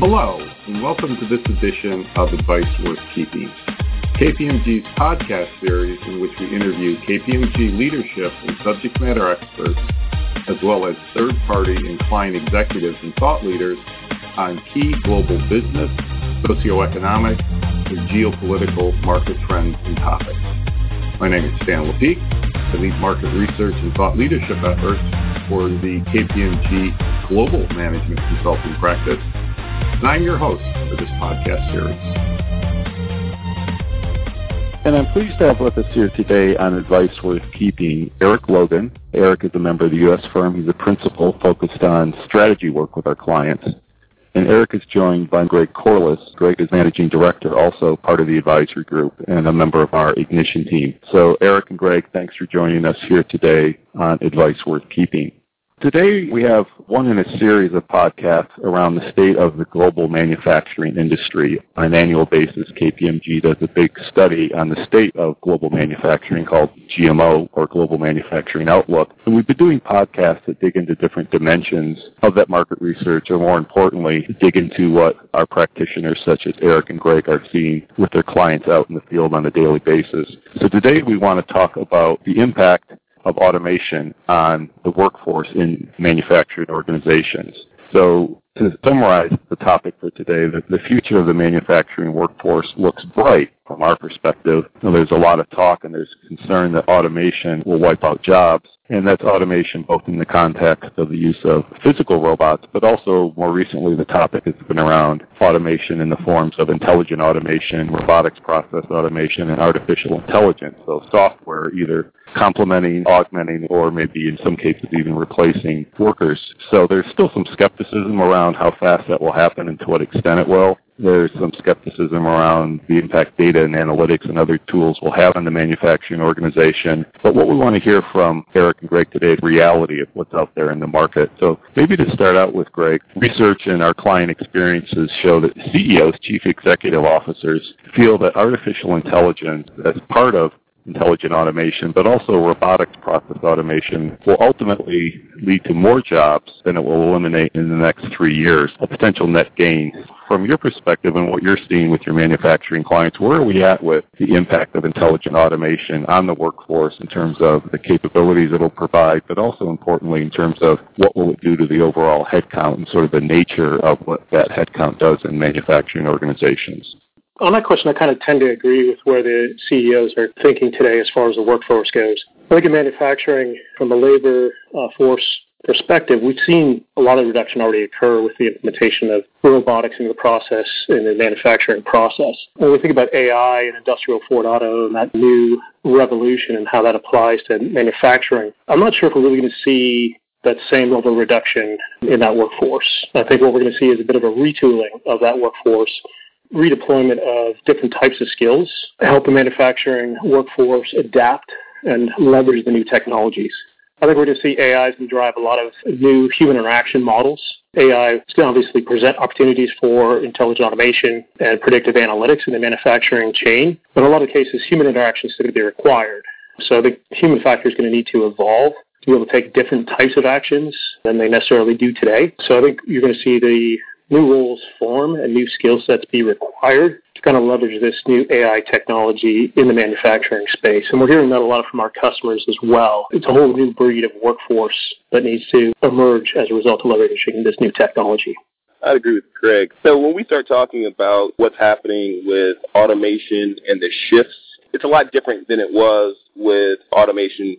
Hello, and welcome to this edition of Advice Worth Keeping, KPMG's podcast series in which we interview KPMG leadership and subject matter experts, as well as third-party and client executives and thought leaders on key global business, socioeconomic, and geopolitical market trends and topics. My name is Stan Lepeak. I lead market research and thought leadership efforts for the KPMG Global Management Consulting practice and I'm your host for this podcast series. And I'm pleased to have with us here today on Advice Worth Keeping Eric Logan. Eric is a member of the U.S. firm. He's a principal focused on strategy work with our clients. And Eric is joined by Greg Corlis. Greg is managing director, also part of the advisory group, and a member of our Ignition team. So Eric and Greg, thanks for joining us here today on Advice Worth Keeping. Today we have one in a series of podcasts around the state of the global manufacturing industry. On an annual basis, KPMG does a big study on the state of global manufacturing called GMO or Global Manufacturing Outlook. And we've been doing podcasts that dig into different dimensions of that market research or more importantly, dig into what our practitioners such as Eric and Greg are seeing with their clients out in the field on a daily basis. So today we want to talk about the impact of automation on the workforce in manufacturing organizations. So to summarize the topic for today, the, the future of the manufacturing workforce looks bright from our perspective. You know, there's a lot of talk and there's concern that automation will wipe out jobs. And that's automation both in the context of the use of physical robots, but also more recently the topic has been around automation in the forms of intelligent automation, robotics process automation, and artificial intelligence. So software either complementing, augmenting, or maybe in some cases even replacing workers. So there's still some skepticism around how fast that will happen and to what extent it will. There's some skepticism around the impact data and analytics and other tools will have on the manufacturing organization. But what we want to hear from Eric and Greg today is the reality of what's out there in the market. So maybe to start out with Greg, research and our client experiences show that CEOs, chief executive officers, feel that artificial intelligence as part of intelligent automation, but also robotics process automation will ultimately lead to more jobs than it will eliminate in the next three years, a potential net gain. From your perspective and what you're seeing with your manufacturing clients, where are we at with the impact of intelligent automation on the workforce in terms of the capabilities it'll provide, but also importantly in terms of what will it do to the overall headcount and sort of the nature of what that headcount does in manufacturing organizations? On that question, I kind of tend to agree with where the CEOs are thinking today as far as the workforce goes. I think in manufacturing, from a labor uh, force perspective, we've seen a lot of reduction already occur with the implementation of robotics in the process in the manufacturing process. When we think about AI and industrial 4.0 and that new revolution and how that applies to manufacturing, I'm not sure if we're really going to see that same level of reduction in that workforce. I think what we're going to see is a bit of a retooling of that workforce redeployment of different types of skills, help the manufacturing workforce adapt and leverage the new technologies. I think we're going to see AI to drive a lot of new human interaction models. AI is going to obviously present opportunities for intelligent automation and predictive analytics in the manufacturing chain, but in a lot of cases, human interaction is going to be required. So the human factor is going to need to evolve to be able to take different types of actions than they necessarily do today. So I think you're going to see the new roles form and new skill sets be required to kind of leverage this new AI technology in the manufacturing space. And we're hearing that a lot from our customers as well. It's a whole new breed of workforce that needs to emerge as a result of leveraging this new technology. I agree with Greg. So when we start talking about what's happening with automation and the shifts, it's a lot different than it was with automation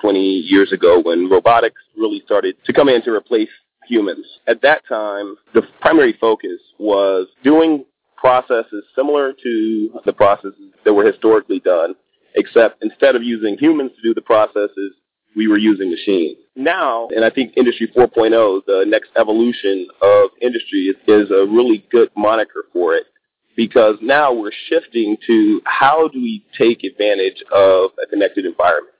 20 years ago when robotics really started to come in to replace humans. At that time, the primary focus was doing processes similar to the processes that were historically done, except instead of using humans to do the processes, we were using machines. Now, and I think Industry 4.0, the next evolution of industry, is, is a really good moniker for it because now we're shifting to how do we take advantage of a connected environment.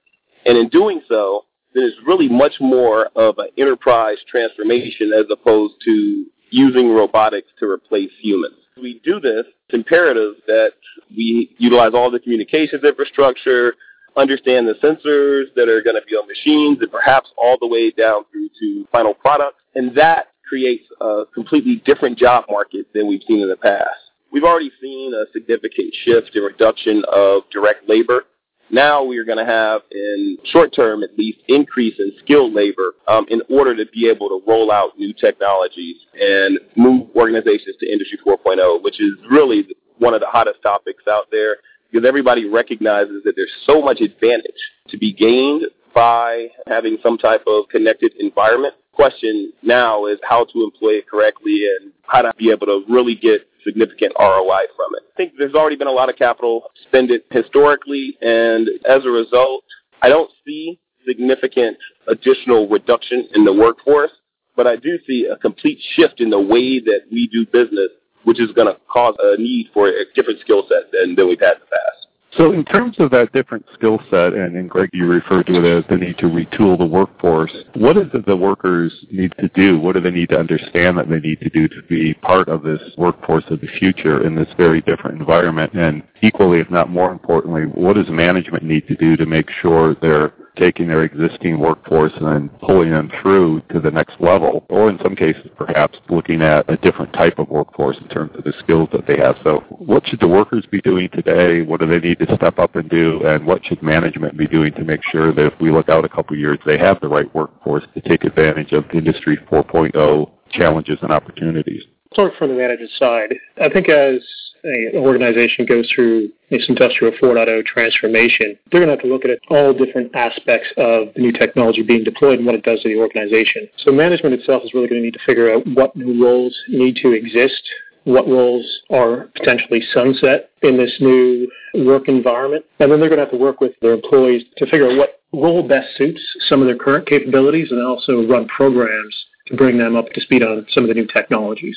And in doing so, there's really much more of an enterprise transformation as opposed to using robotics to replace humans. We do this, it's imperative that we utilize all the communications infrastructure, understand the sensors that are going to be on machines, and perhaps all the way down through to final products. And that creates a completely different job market than we've seen in the past. We've already seen a significant shift in reduction of direct labor. Now we are going to have, in short term at least, increase in skilled labor um, in order to be able to roll out new technologies and move organizations to Industry 4.0, which is really one of the hottest topics out there because everybody recognizes that there's so much advantage to be gained by having some type of connected environment. Question now is how to employ it correctly and how to be able to really get significant ROI from it. I think there's already been a lot of capital spended historically, and as a result, I don't see significant additional reduction in the workforce, but I do see a complete shift in the way that we do business, which is going to cause a need for a different skill set than, than we've had in the past. So in terms of that different skill set, and, and Greg, you referred to it as the need to retool the workforce, what is it the workers need to do? What do they need to understand that they need to do to be part of this workforce of the future in this very different environment? And equally, if not more importantly, what does management need to do to make sure they're taking their existing workforce and then pulling them through to the next level, or in some cases perhaps looking at a different type of workforce in terms of the skills that they have. So what should the workers be doing today? What do they need to step up and do? And what should management be doing to make sure that if we look out a couple years, they have the right workforce to take advantage of Industry 4.0 challenges and opportunities? Of from the manager's side, I think as an organization goes through this industrial 4.0 transformation, they're going to have to look at all different aspects of the new technology being deployed and what it does to the organization. So management itself is really going to need to figure out what new roles need to exist, what roles are potentially sunset in this new work environment, and then they're going to have to work with their employees to figure out what role best suits some of their current capabilities and also run programs to bring them up to speed on some of the new technologies.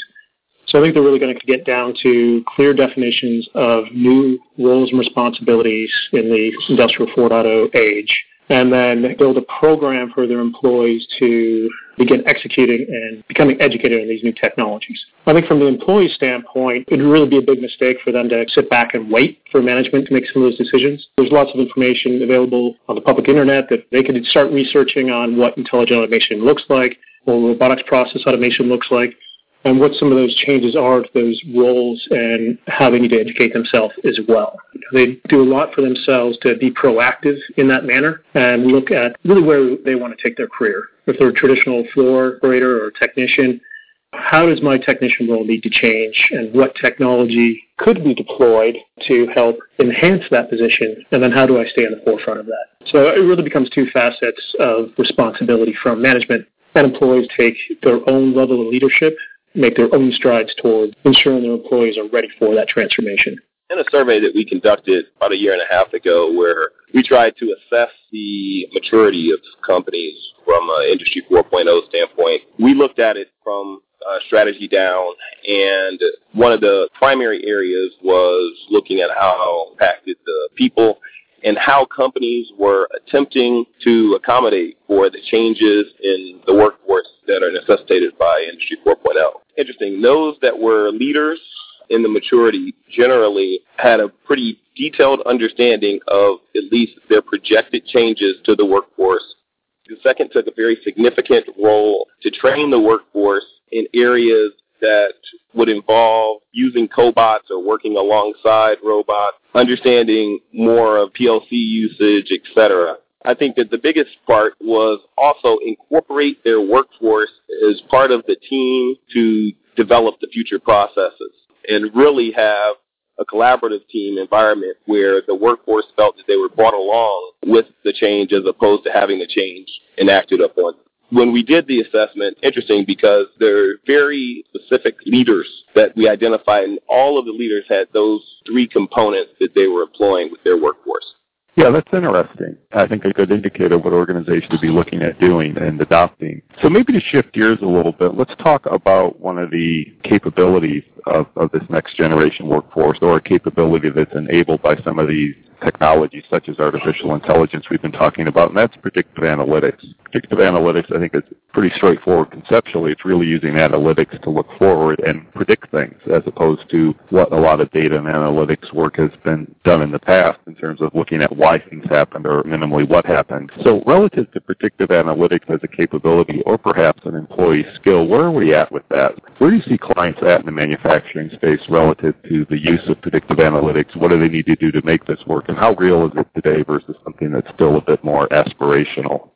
So I think they're really going to get down to clear definitions of new roles and responsibilities in the Industrial 4.0 age, and then build a program for their employees to begin executing and becoming educated on these new technologies. I think from the employee standpoint, it would really be a big mistake for them to sit back and wait for management to make some of those decisions. There's lots of information available on the public internet that they could start researching on what intelligent automation looks like, what robotics process automation looks like, and what some of those changes are to those roles and how they need to educate themselves as well. They do a lot for themselves to be proactive in that manner and look at really where they want to take their career. If they're a traditional floor operator or technician, how does my technician role need to change and what technology could be deployed to help enhance that position and then how do I stay in the forefront of that? So it really becomes two facets of responsibility from management and employees take their own level of leadership make their own strides toward ensuring their employees are ready for that transformation. In a survey that we conducted about a year and a half ago, where we tried to assess the maturity of companies from an Industry 4.0 standpoint, we looked at it from uh, strategy down, and one of the primary areas was looking at how impacted the people and how companies were attempting to accommodate for the changes in the workforce that are necessitated by Industry 4.0. Interesting. Those that were leaders in the maturity generally had a pretty detailed understanding of at least their projected changes to the workforce. The second took a very significant role to train the workforce in areas that would involve using cobots or working alongside robots, understanding more of PLC usage, etc. I think that the biggest part was also incorporate their workforce as part of the team to develop the future processes and really have a collaborative team environment where the workforce felt that they were brought along with the change as opposed to having the change enacted upon when we did the assessment, interesting because there are very specific leaders that we identified, and all of the leaders had those three components that they were employing with their workforce. Yeah, that's interesting. I think a good indicator of what organizations would be looking at doing and adopting. So maybe to shift gears a little bit, let's talk about one of the capabilities of, of this next generation workforce or a capability that's enabled by some of these technologies such as artificial intelligence we've been talking about, and that's predictive analytics. Predictive analytics, I think, is pretty straightforward conceptually. It's really using analytics to look forward and predict things as opposed to what a lot of data and analytics work has been done in the past in terms of looking at why things happened or minimally what happened. So relative to predictive analytics as a capability or perhaps an employee skill, where are we at with that? Where do you see clients at in the manufacturing space relative to the use of predictive analytics? What do they need to do to make this work? And how real is it today versus something that's still a bit more aspirational?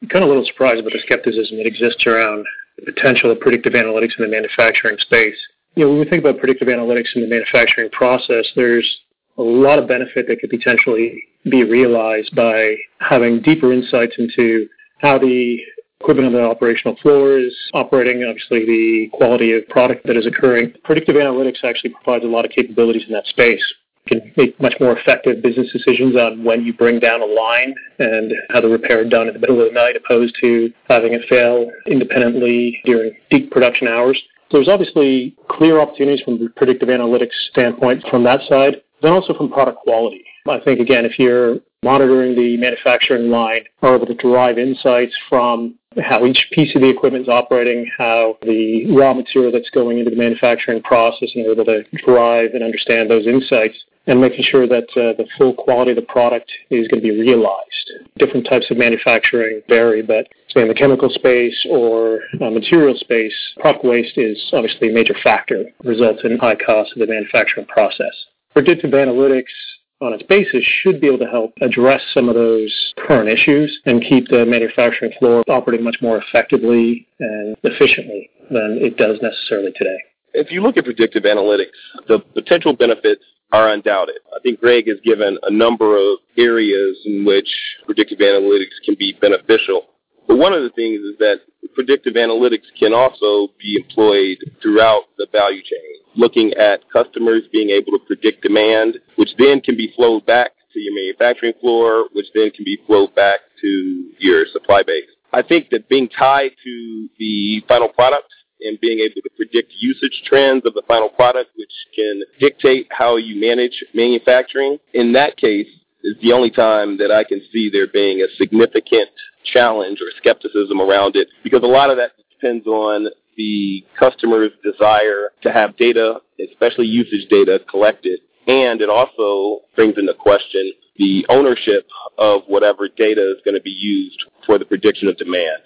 I'm kind of a little surprised about the skepticism that exists around the potential of predictive analytics in the manufacturing space. You know, when we think about predictive analytics in the manufacturing process, there's a lot of benefit that could potentially be realized by having deeper insights into how the equipment on the operational floor is operating, obviously the quality of product that is occurring. Predictive analytics actually provides a lot of capabilities in that space can make much more effective business decisions on when you bring down a line and how the repair done in the middle of the night opposed to having it fail independently during peak production hours. So there's obviously clear opportunities from the predictive analytics standpoint from that side, then also from product quality. I think, again, if you're monitoring the manufacturing line, are able to derive insights from how each piece of the equipment is operating, how the raw material that's going into the manufacturing process, and able to drive and understand those insights, and making sure that uh, the full quality of the product is going to be realized. Different types of manufacturing vary, but say in the chemical space or uh, material space, product waste is obviously a major factor, results in high costs of the manufacturing process. Predictive analytics on its basis should be able to help address some of those current issues and keep the manufacturing floor operating much more effectively and efficiently than it does necessarily today. If you look at predictive analytics, the potential benefits are undoubted. I think Greg has given a number of areas in which predictive analytics can be beneficial. But one of the things is that predictive analytics can also be employed throughout the value chain, looking at customers being able to predict demand, which then can be flowed back to your manufacturing floor, which then can be flowed back to your supply base. I think that being tied to the final product and being able to predict usage trends of the final product, which can dictate how you manage manufacturing. In that case, is the only time that I can see there being a significant challenge or skepticism around it because a lot of that depends on the customer's desire to have data, especially usage data, collected. And it also brings into question the ownership of whatever data is going to be used for the prediction of demand.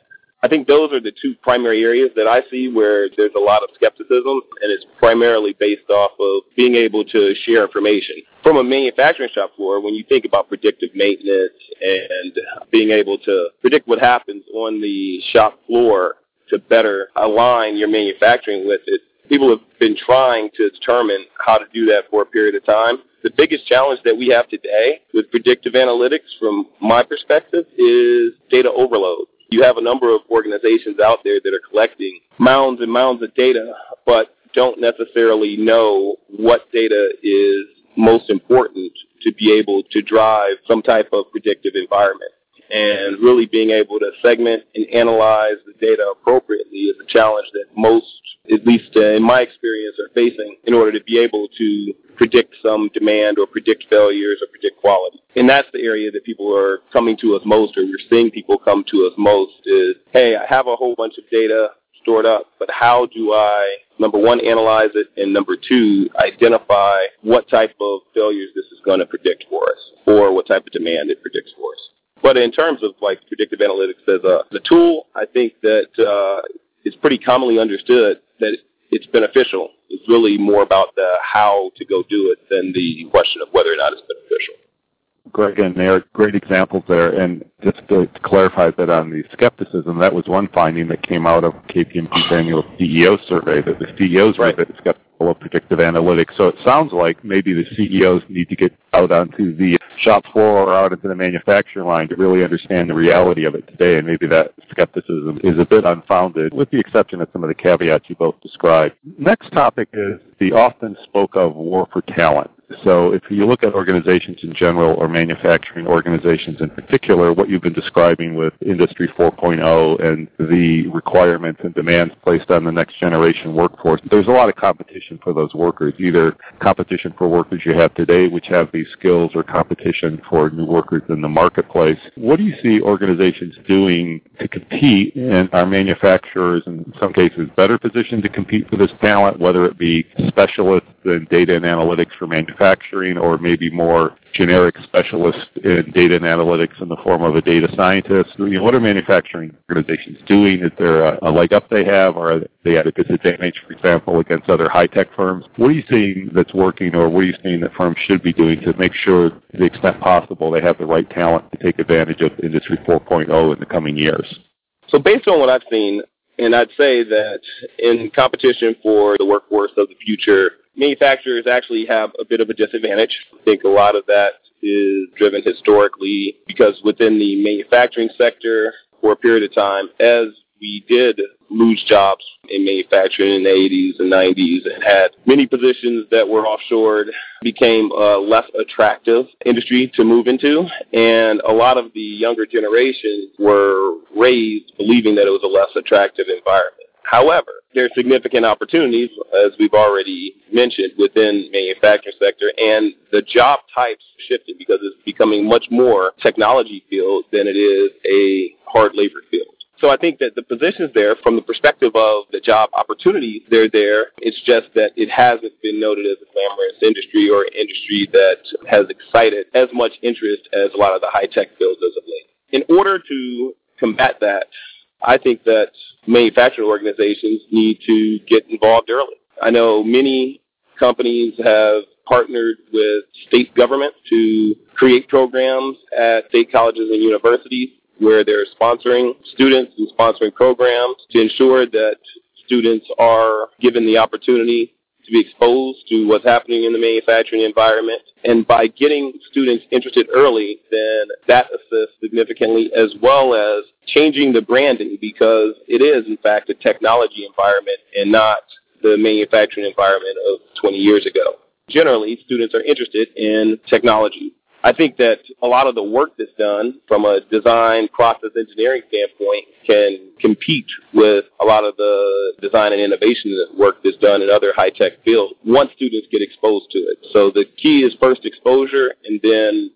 I think those are the two primary areas that I see where there's a lot of skepticism, and it's primarily based off of being able to share information. From a manufacturing shop floor, when you think about predictive maintenance and being able to predict what happens on the shop floor to better align your manufacturing with it, people have been trying to determine how to do that for a period of time. The biggest challenge that we have today with predictive analytics, from my perspective, is data overload. You have a number of organizations out there that are collecting mounds and mounds of data, but don't necessarily know what data is most important to be able to drive some type of predictive environment. And really being able to segment and analyze the data appropriately is a challenge that most, at least uh, in my experience, are facing in order to be able to predict some demand or predict failures or predict quality. And that's the area that people are coming to us most or we're seeing people come to us most is, hey, I have a whole bunch of data stored up, but how do I, number one, analyze it, and number two, identify what type of failures this is going to predict for us or what type of demand it predicts for us. But in terms of like predictive analytics as a, as a tool, I think that uh, it's pretty commonly understood that it's beneficial. It's really more about the how to go do it than the question of whether or not it's beneficial. Greg and Eric, great examples there. And just to, to clarify that on the skepticism, that was one finding that came out of KPMG's annual CEO survey, that the CEOs right. were skeptical of predictive analytics. So it sounds like maybe the CEOs need to get out onto the shop floor or out into the manufacturing line to really understand the reality of it today. And maybe that skepticism is a bit unfounded, with the exception of some of the caveats you both described. Next topic is the often spoke of war for talent. So if you look at organizations in general or manufacturing organizations in particular, what you've been describing with Industry 4.0 and the requirements and demands placed on the next generation workforce, there's a lot of competition for those workers, either competition for workers you have today which have these skills or competition for new workers in the marketplace. What do you see organizations doing to compete and are manufacturers in some cases better positioned to compete for this talent, whether it be specialists in data and analytics for manufacturing or maybe more generic specialists in data and analytics in the form of a data scientist? You know, what are manufacturing organizations doing? Is there a, a leg up they have or are they at a disadvantage, for example, against other high-tech firms? What are you seeing that's working or what are you seeing that firms should be doing to make sure to the extent possible they have the right talent to take advantage of Industry 4.0 in the coming years? So based on what I've seen, and I'd say that in competition for the workforce of the future, manufacturers actually have a bit of a disadvantage. I think a lot of that is driven historically because within the manufacturing sector for a period of time, as we did lose jobs in manufacturing in the 80s and 90s and had many positions that were offshored became a less attractive industry to move into and a lot of the younger generation were raised believing that it was a less attractive environment However, there are significant opportunities, as we've already mentioned, within manufacturing sector, and the job types shifted because it's becoming much more technology field than it is a hard labor field. So I think that the positions there, from the perspective of the job opportunities, they're there. It's just that it hasn't been noted as a glamorous industry or industry that has excited as much interest as a lot of the high-tech fields as of late. In order to combat that, I think that manufacturing organizations need to get involved early. I know many companies have partnered with state government to create programs at state colleges and universities where they're sponsoring students and sponsoring programs to ensure that students are given the opportunity to be exposed to what's happening in the manufacturing environment. And by getting students interested early, then that assists significantly as well as changing the branding because it is, in fact, a technology environment and not the manufacturing environment of 20 years ago. Generally, students are interested in technology. I think that a lot of the work that's done from a design process engineering standpoint can compete with a lot of the design and innovation work that's done in other high-tech fields once students get exposed to it. So the key is first exposure and then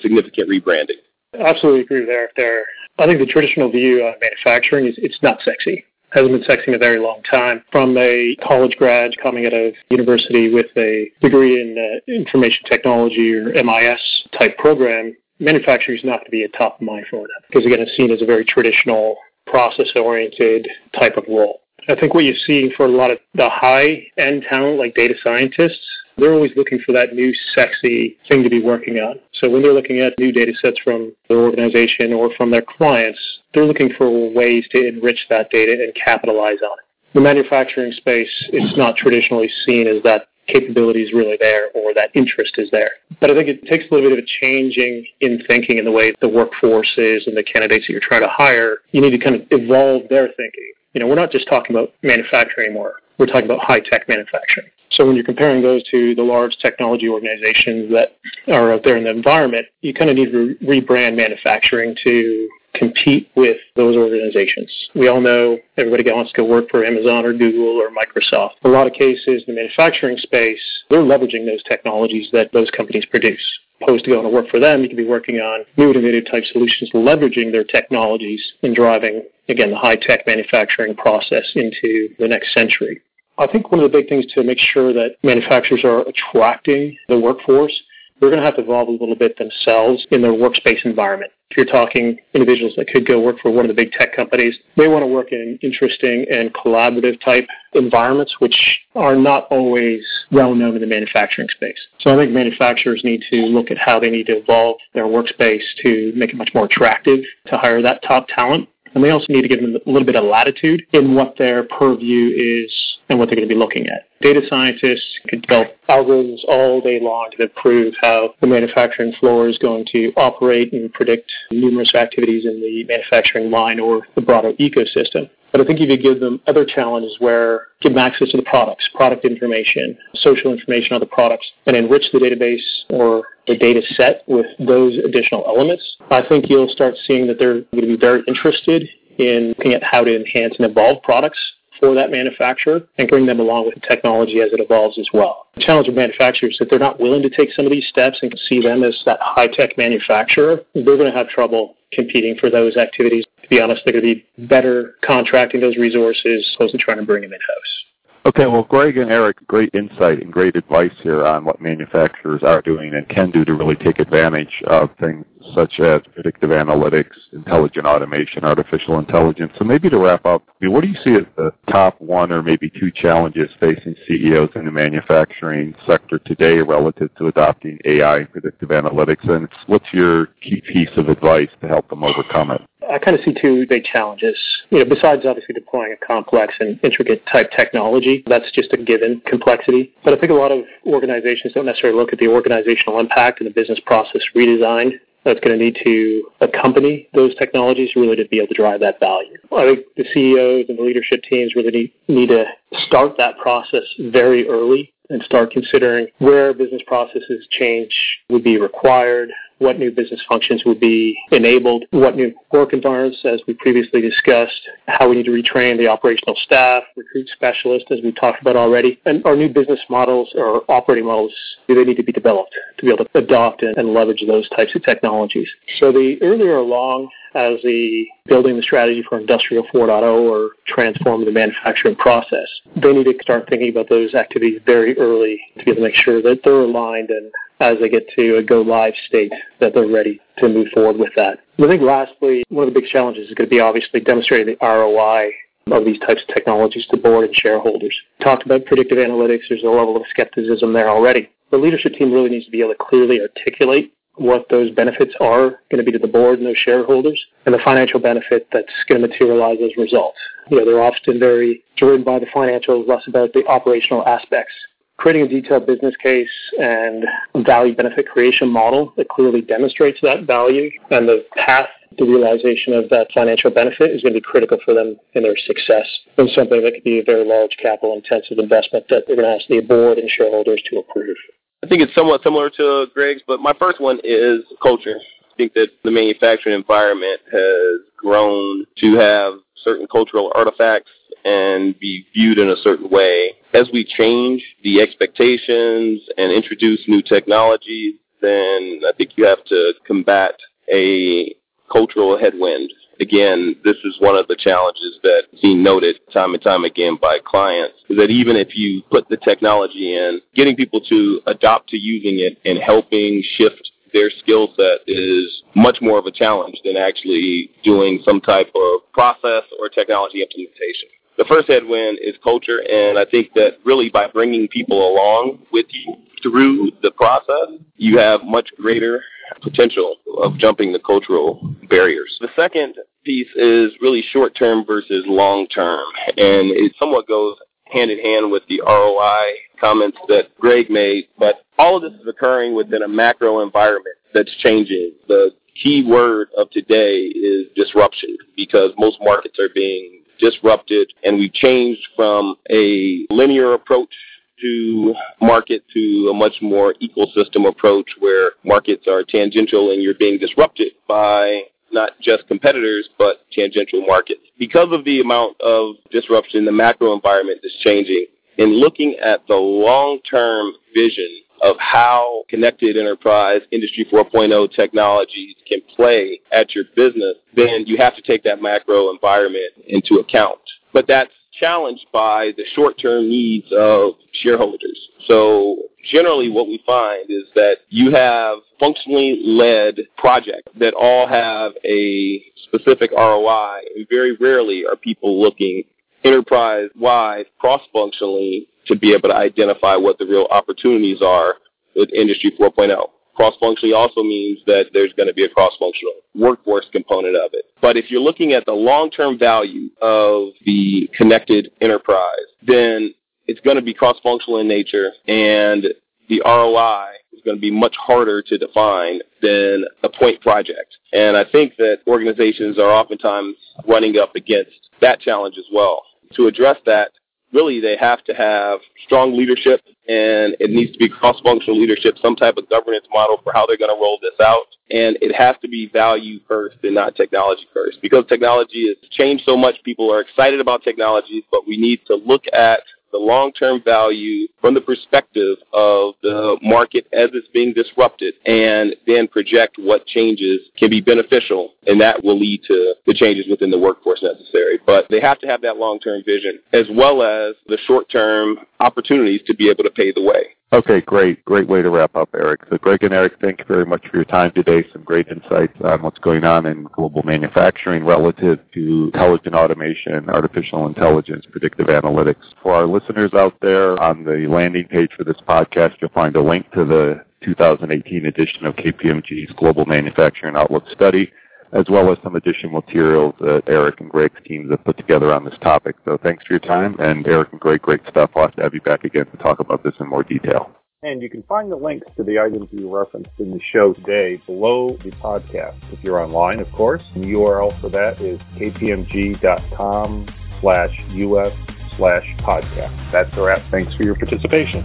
significant rebranding. Absolutely agree. There, I think the traditional view on manufacturing is it's not sexy hasn't been sexy in a very long time. From a college grad coming out of university with a degree in uh, information technology or MIS type program, manufacturing is not going to be a top of mind for them because again, it's seen as a very traditional process oriented type of role. I think what you're seeing for a lot of the high end talent like data scientists they're always looking for that new sexy thing to be working on. So when they're looking at new data sets from their organization or from their clients, they're looking for ways to enrich that data and capitalize on it. The manufacturing space, it's not traditionally seen as that capability is really there or that interest is there. But I think it takes a little bit of a changing in thinking in the way the workforce is and the candidates that you're trying to hire. You need to kind of evolve their thinking. You know, we're not just talking about manufacturing anymore. We're talking about high-tech manufacturing. So when you're comparing those to the large technology organizations that are out there in the environment, you kind of need to rebrand manufacturing to compete with those organizations. We all know everybody wants to go work for Amazon or Google or Microsoft. A lot of cases, in the manufacturing space, they're leveraging those technologies that those companies produce. Opposed to going to work for them, you can be working on new innovative type solutions, leveraging their technologies and driving, again, the high-tech manufacturing process into the next century. I think one of the big things to make sure that manufacturers are attracting the workforce, they're going to have to evolve a little bit themselves in their workspace environment. If you're talking individuals that could go work for one of the big tech companies, they want to work in interesting and collaborative type environments, which are not always well known in the manufacturing space. So I think manufacturers need to look at how they need to evolve their workspace to make it much more attractive to hire that top talent and they also need to give them a little bit of latitude in what their purview is and what they're going to be looking at. Data scientists can develop algorithms all day long to improve how the manufacturing floor is going to operate and predict numerous activities in the manufacturing line or the broader ecosystem. But I think if you give them other challenges where give them access to the products, product information, social information on the products, and enrich the database or the data set with those additional elements. I think you'll start seeing that they're going to be very interested in looking at how to enhance and evolve products for that manufacturer and bring them along with the technology as it evolves as well. The challenge of manufacturers that they're not willing to take some of these steps and see them as that high-tech manufacturer, they're going to have trouble competing for those activities. To be honest, they're going to be better contracting those resources as opposed to trying to bring them in-house. Okay, well, Greg and Eric, great insight and great advice here on what manufacturers are doing and can do to really take advantage of things such as predictive analytics, intelligent automation, artificial intelligence. So maybe to wrap up, I mean, what do you see as the top one or maybe two challenges facing CEOs in the manufacturing sector today relative to adopting AI and predictive analytics? And what's your key piece of advice to help them overcome it? I kind of see two big challenges. You know, besides obviously deploying a complex and intricate type technology, that's just a given complexity. But I think a lot of organizations don't necessarily look at the organizational impact and the business process redesign that's going to need to accompany those technologies really to be able to drive that value. I think the CEOs and the leadership teams really need, need to start that process very early and start considering where business processes change would be required, what new business functions would be enabled, what new work environments, as we previously discussed, how we need to retrain the operational staff, recruit specialists, as we talked about already, and our new business models or operating models, do they need to be developed to be able to adopt and, leverage those types of technologies? So the earlier along as the building the strategy for Industrial 4.0 or transforming the manufacturing process, they need to start thinking about those activities very early to be able to make sure that they're aligned and as they get to a go live state that they're ready to move forward with that. I think lastly, one of the big challenges is going to be obviously demonstrating the ROI of these types of technologies to board and shareholders. Talked about predictive analytics, there's a level of skepticism there already. The leadership team really needs to be able to clearly articulate what those benefits are going to be to the board and those shareholders and the financial benefit that's going to materialize as results. You know, they're often very driven by the financials, less about the operational aspects creating a detailed business case and value benefit creation model that clearly demonstrates that value and the path to realization of that financial benefit is going to be critical for them in their success and something that could be a very large capital intensive investment that they're going to ask the board and shareholders to approve. I think it's somewhat similar to Greg's, but my first one is culture. I think that the manufacturing environment has grown to have certain cultural artifacts and be viewed in a certain way. As we change the expectations and introduce new technologies, then I think you have to combat a cultural headwind. Again, this is one of the challenges that being noted time and time again by clients is that even if you put the technology in, getting people to adopt to using it and helping shift their skill set is much more of a challenge than actually doing some type of process or technology implementation. The first headwind is culture, and I think that really by bringing people along with you through the process, you have much greater potential of jumping the cultural barriers. The second piece is really short term versus long term, and it somewhat goes hand in hand with the ROI comments that Greg made, but all of this is occurring within a macro environment that's changing. The key word of today is disruption because most markets are being disrupted, and we've changed from a linear approach to market to a much more ecosystem approach where markets are tangential and you're being disrupted by not just competitors, but tangential markets. Because of the amount of disruption, the macro environment is changing. In looking at the long-term vision of how connected enterprise industry 4.0 technologies can play at your business, then you have to take that macro environment into account. But that's challenged by the short-term needs of shareholders. So generally what we find is that you have functionally led projects that all have a specific ROI, and very rarely are people looking enterprise-wide, cross-functionally to be able to identify what the real opportunities are with Industry 4.0. Cross-functionally also means that there's going to be a cross-functional workforce component of it. But if you're looking at the long-term value of the connected enterprise, then it's going to be cross-functional in nature, and the ROI is going to be much harder to define than a point project. And I think that organizations are oftentimes running up against that challenge as well. To address that, really they have to have strong leadership and it needs to be cross-functional leadership, some type of governance model for how they're going to roll this out. And it has to be value first and not technology first. Because technology has changed so much, people are excited about technology, but we need to look at the long-term value from the perspective of the market as it's being disrupted and then project what changes can be beneficial and that will lead to the changes within the workforce necessary. But they have to have that long-term vision as well as the short-term opportunities to be able to pay the way. Okay, great. Great way to wrap up, Eric. So Greg and Eric, thank you very much for your time today. Some great insights on what's going on in global manufacturing relative to intelligent automation, artificial intelligence, predictive analytics. For our listeners out there, on the landing page for this podcast, you'll find a link to the 2018 edition of KPMG's Global Manufacturing Outlook Study as well as some additional materials that Eric and Greg's teams have put together on this topic. So thanks for your time, and Eric and Greg, great stuff. I'll have to have you back again to talk about this in more detail. And you can find the links to the items you referenced in the show today below the podcast. If you're online, of course, the URL for that is kpmg.com slash us slash podcast. That's a wrap. Thanks for your participation.